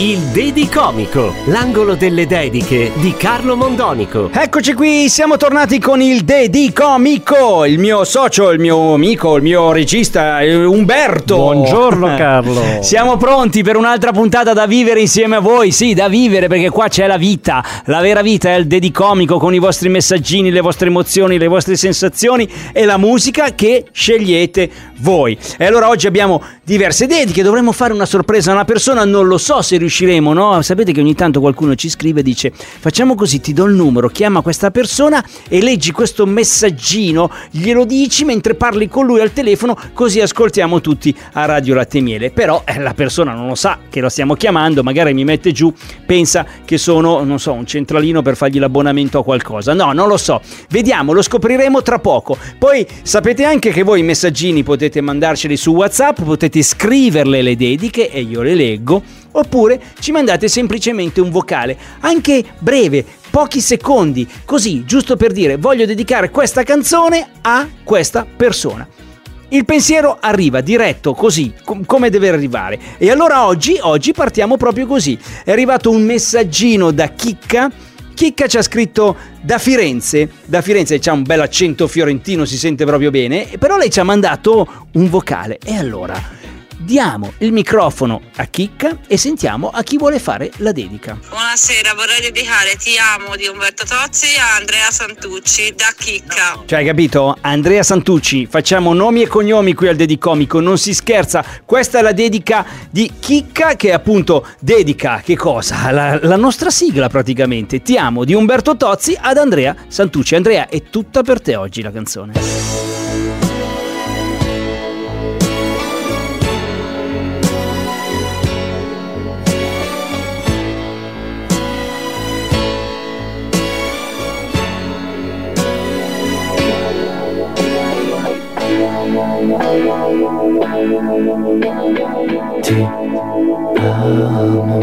Il Dedi Comico, l'angolo delle dediche di Carlo Mondonico. Eccoci qui, siamo tornati con il Dedi Comico, il mio socio, il mio amico, il mio regista eh, Umberto. Buongiorno, Carlo. Siamo pronti per un'altra puntata da vivere insieme a voi, sì, da vivere perché qua c'è la vita, la vera vita è il Dedi Comico con i vostri messaggini, le vostre emozioni, le vostre sensazioni e la musica che scegliete voi. E allora oggi abbiamo diverse dediche, dovremmo fare una sorpresa a una persona, non lo so se riusciremo, no? Sapete che ogni tanto qualcuno ci scrive e dice facciamo così, ti do il numero, chiama questa persona e leggi questo messaggino, glielo dici mentre parli con lui al telefono, così ascoltiamo tutti a Radio Latte Miele. Però eh, la persona non lo sa che lo stiamo chiamando, magari mi mette giù, pensa che sono, non so, un centralino per fargli l'abbonamento a qualcosa. No, non lo so. Vediamo, lo scopriremo tra poco. Poi sapete anche che voi i messaggini potete mandarceli su WhatsApp, potete scriverle le dediche e io le leggo oppure ci mandate semplicemente un vocale, anche breve, pochi secondi, così, giusto per dire voglio dedicare questa canzone a questa persona. Il pensiero arriva diretto così, com- come deve arrivare. E allora oggi, oggi partiamo proprio così. È arrivato un messaggino da Chicca. Chicca ci ha scritto da Firenze, da Firenze c'ha un bel accento fiorentino, si sente proprio bene, però lei ci ha mandato un vocale. E allora diamo il microfono a Chicca e sentiamo a chi vuole fare la dedica. Buonasera, vorrei dedicare Ti amo di Umberto Tozzi a Andrea Santucci da Chicca. Cioè, hai capito? Andrea Santucci, facciamo nomi e cognomi qui al Dedicomico, non si scherza. Questa è la dedica di Chicca che appunto dedica che cosa? La, la nostra sigla praticamente. Ti amo di Umberto Tozzi ad Andrea Santucci. Andrea, è tutta per te oggi la canzone. Ti amo,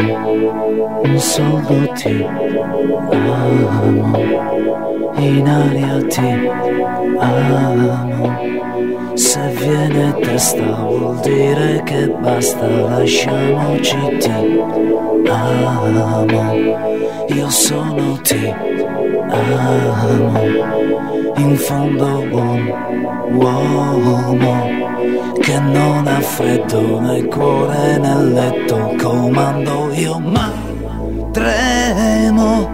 solo ti amo, in aria ti amo. Se viene testa vuol dire che basta, lasciamoci ti amo. Io sono ti amo, in fondo buon uomo che non ha freddo nel cuore nel letto comando io ma tremo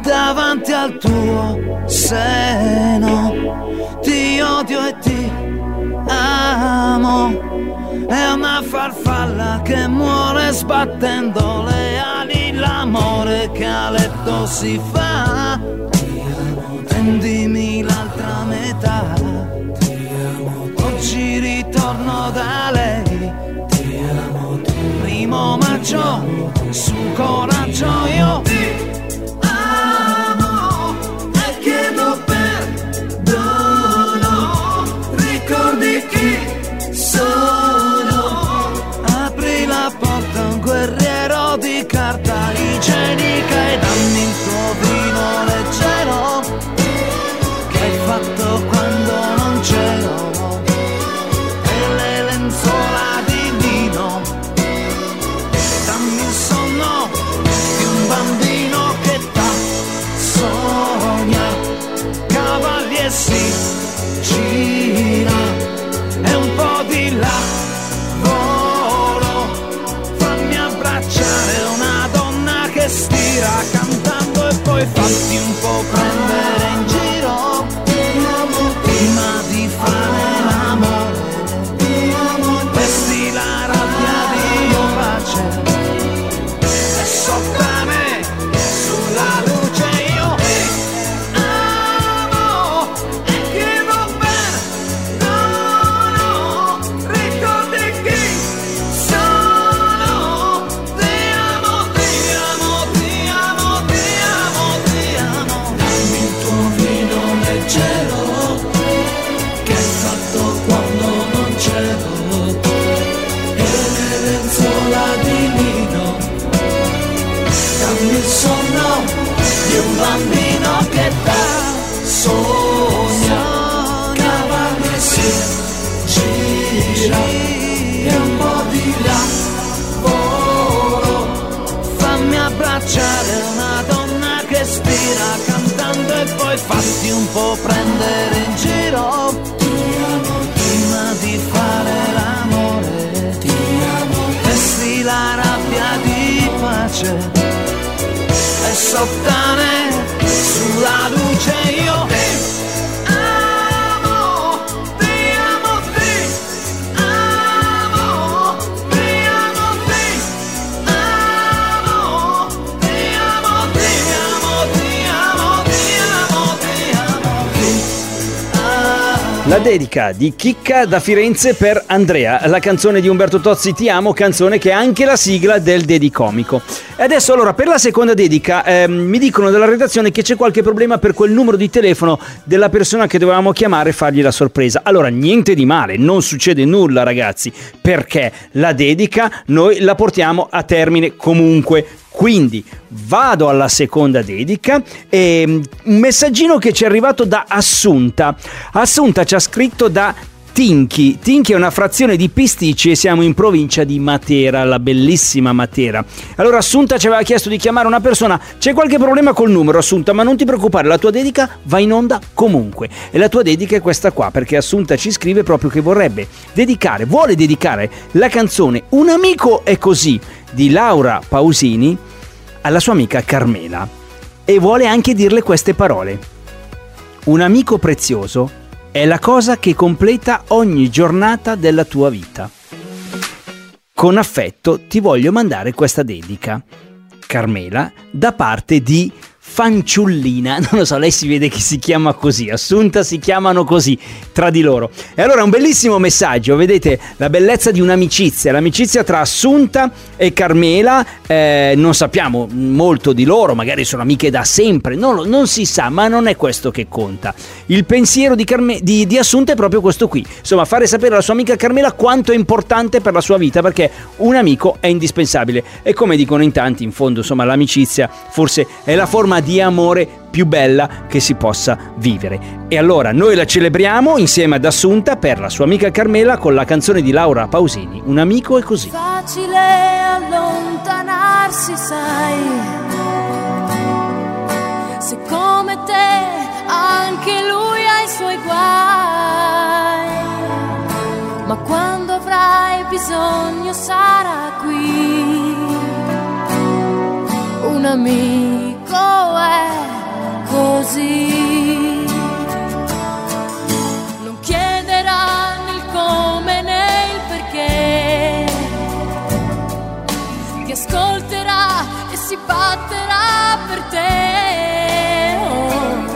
davanti al tuo seno. Ti odio e ti amo è una farfalla che muore sbattendo le ali. L'amore che a letto si fa. Prendimi l'altra metà oggi ritorno da lei. Ti amo tu. Primo maggio, su coraggio io cantando e poi fatti un po' fatti un po' prendere in giro. Prima di fare l'amore vesti la rabbia di pace e sottane sulla luce. Io La dedica di Chicca da Firenze per Andrea, la canzone di Umberto Tozzi Ti amo, canzone che è anche la sigla del Dedicomico. E adesso allora per la seconda dedica ehm, mi dicono dalla redazione che c'è qualche problema per quel numero di telefono della persona che dovevamo chiamare e fargli la sorpresa. Allora niente di male, non succede nulla ragazzi, perché la dedica noi la portiamo a termine comunque. Quindi vado alla seconda dedica e mm, un messaggino che ci è arrivato da Assunta. Assunta ci ha scritto da Tinchi. Tinchi è una frazione di Pisticci e siamo in provincia di Matera, la bellissima Matera. Allora Assunta ci aveva chiesto di chiamare una persona. C'è qualche problema col numero Assunta, ma non ti preoccupare, la tua dedica va in onda comunque. E la tua dedica è questa qua, perché Assunta ci scrive proprio che vorrebbe dedicare, vuole dedicare la canzone Un amico è così di Laura Pausini alla sua amica Carmela e vuole anche dirle queste parole. Un amico prezioso è la cosa che completa ogni giornata della tua vita. Con affetto ti voglio mandare questa dedica. Carmela, da parte di Fanciullina, non lo so, lei si vede che si chiama così, Assunta si chiamano così tra di loro. E allora un bellissimo messaggio, vedete la bellezza di un'amicizia, l'amicizia tra Assunta e Carmela, eh, non sappiamo molto di loro, magari sono amiche da sempre, non, non si sa, ma non è questo che conta. Il pensiero di, Carme- di- di Assunta è proprio questo qui, insomma fare sapere alla sua amica Carmela quanto è importante per la sua vita, perché un amico è indispensabile e come dicono in tanti, in fondo insomma l'amicizia forse è la forma di amore più bella che si possa vivere. E allora noi la celebriamo insieme ad Assunta per la sua amica Carmela con la canzone di Laura Pausini, Un amico è così. Facile allontanarsi, sai. Se come te anche lui ha i suoi guai. Ma quando avrai bisogno sarà qui. Un amico così. Non chiederà né il come né il perché ti ascolterà e si batterà per te. Oh.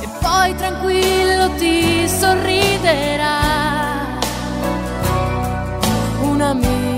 E poi tranquillo ti sorriderà. Un amico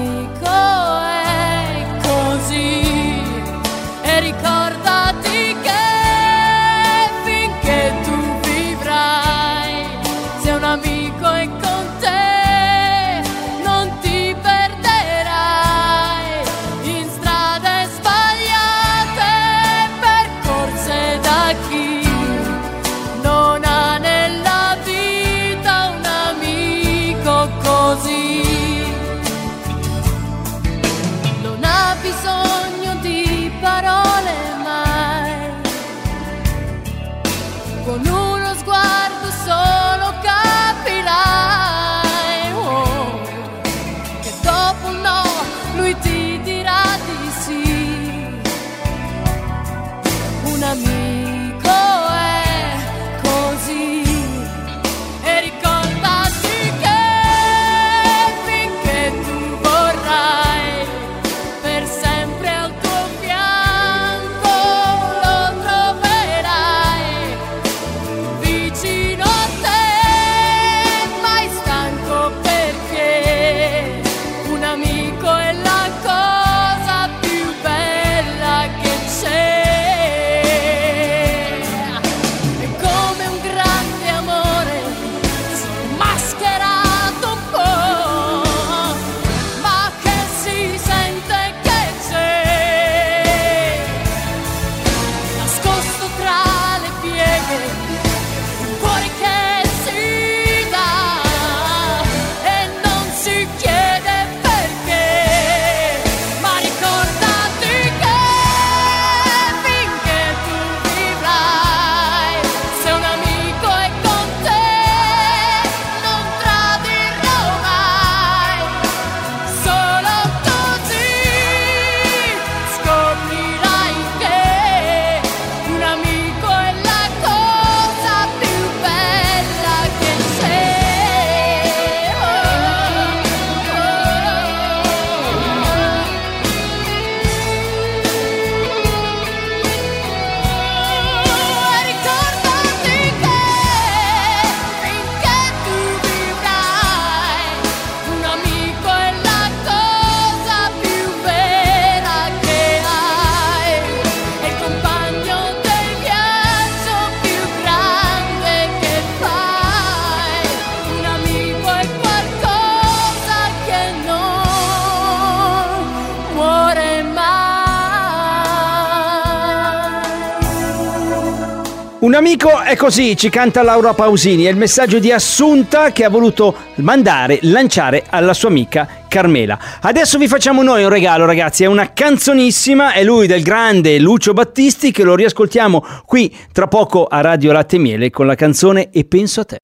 Un amico è così, ci canta Laura Pausini, è il messaggio di Assunta che ha voluto mandare, lanciare alla sua amica Carmela. Adesso vi facciamo noi un regalo ragazzi, è una canzonissima, è lui del grande Lucio Battisti che lo riascoltiamo qui tra poco a Radio Latte Miele con la canzone E penso a te.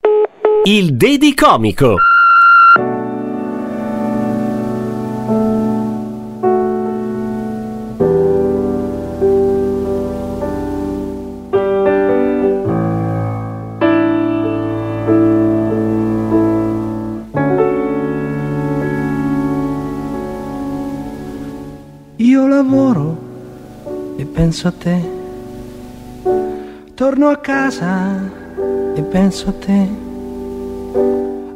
Il Dedi Comico. Io lavoro e penso a te. Torno a casa e penso a te.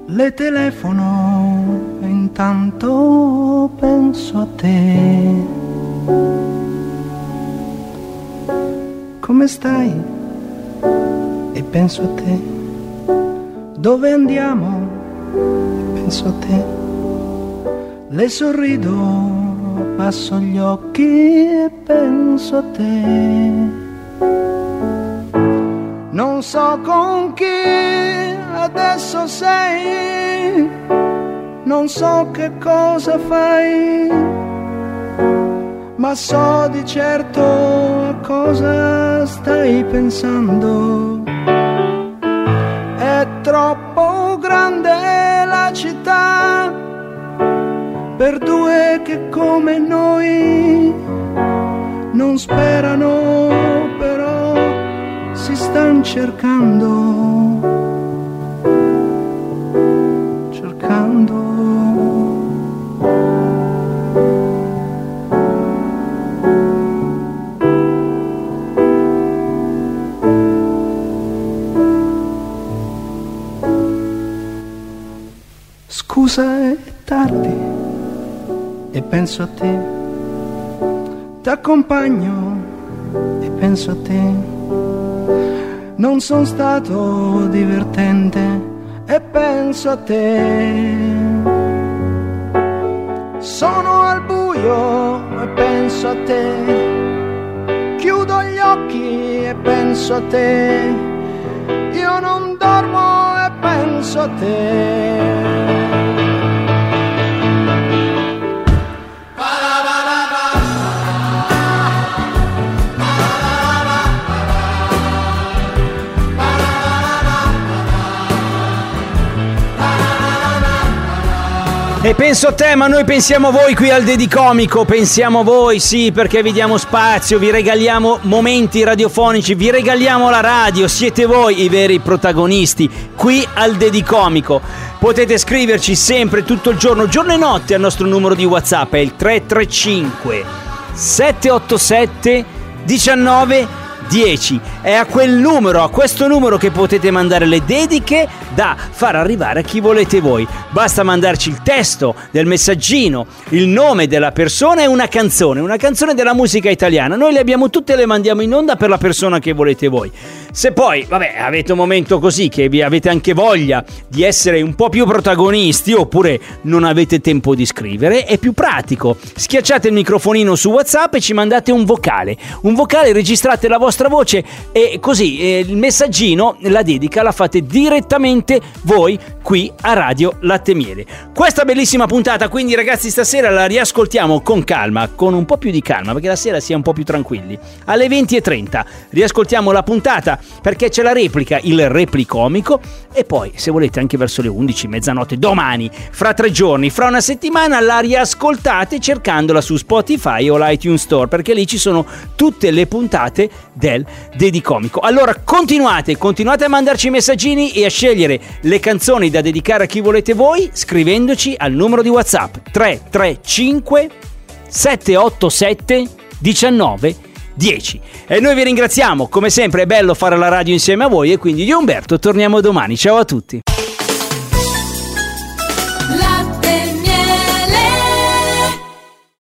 Le telefono e intanto penso a te. Come stai? E penso a te. Dove andiamo? E penso a te. Le sorrido passo gli occhi e penso a te. Non so con chi adesso sei, non so che cosa fai, ma so di certo a cosa stai pensando. È troppo grande la città per due che come noi non sperano, però si stanno cercando, cercando. Scusa, è tardi e penso a te. T'accompagno e penso a te. Non sono stato divertente e penso a te. Sono al buio e penso a te. Chiudo gli occhi e penso a te. Io non dormo e penso a te. E penso a te, ma noi pensiamo a voi qui al Dedicomico, pensiamo a voi, sì, perché vi diamo spazio, vi regaliamo momenti radiofonici, vi regaliamo la radio, siete voi i veri protagonisti qui al Dedicomico. Potete scriverci sempre, tutto il giorno, giorno e notte al nostro numero di WhatsApp, è il 335 787 19 10. È a quel numero, a questo numero che potete mandare le dediche da far arrivare a chi volete voi. Basta mandarci il testo del messaggino, il nome della persona e una canzone, una canzone della musica italiana. Noi le abbiamo tutte e le mandiamo in onda per la persona che volete voi. Se poi, vabbè, avete un momento così che vi avete anche voglia di essere un po' più protagonisti oppure non avete tempo di scrivere, è più pratico. Schiacciate il microfonino su WhatsApp e ci mandate un vocale. Un vocale, registrate la vostra voce. E così eh, il messaggino, la dedica la fate direttamente voi qui a Radio Latte Miele. Questa bellissima puntata, quindi ragazzi, stasera la riascoltiamo con calma, con un po' più di calma, perché la sera si è un po' più tranquilli. Alle 20.30 riascoltiamo la puntata perché c'è la replica, il replicomico e poi se volete anche verso le 11, mezzanotte, domani, fra tre giorni, fra una settimana la riascoltate cercandola su Spotify o l'iTunes Store perché lì ci sono tutte le puntate del Dedicomico. Allora continuate, continuate a mandarci messaggini e a scegliere le canzoni da dedicare a chi volete voi scrivendoci al numero di WhatsApp 335 787 19 10. E noi vi ringraziamo, come sempre è bello fare la radio insieme a voi e quindi io Umberto torniamo domani. Ciao a tutti.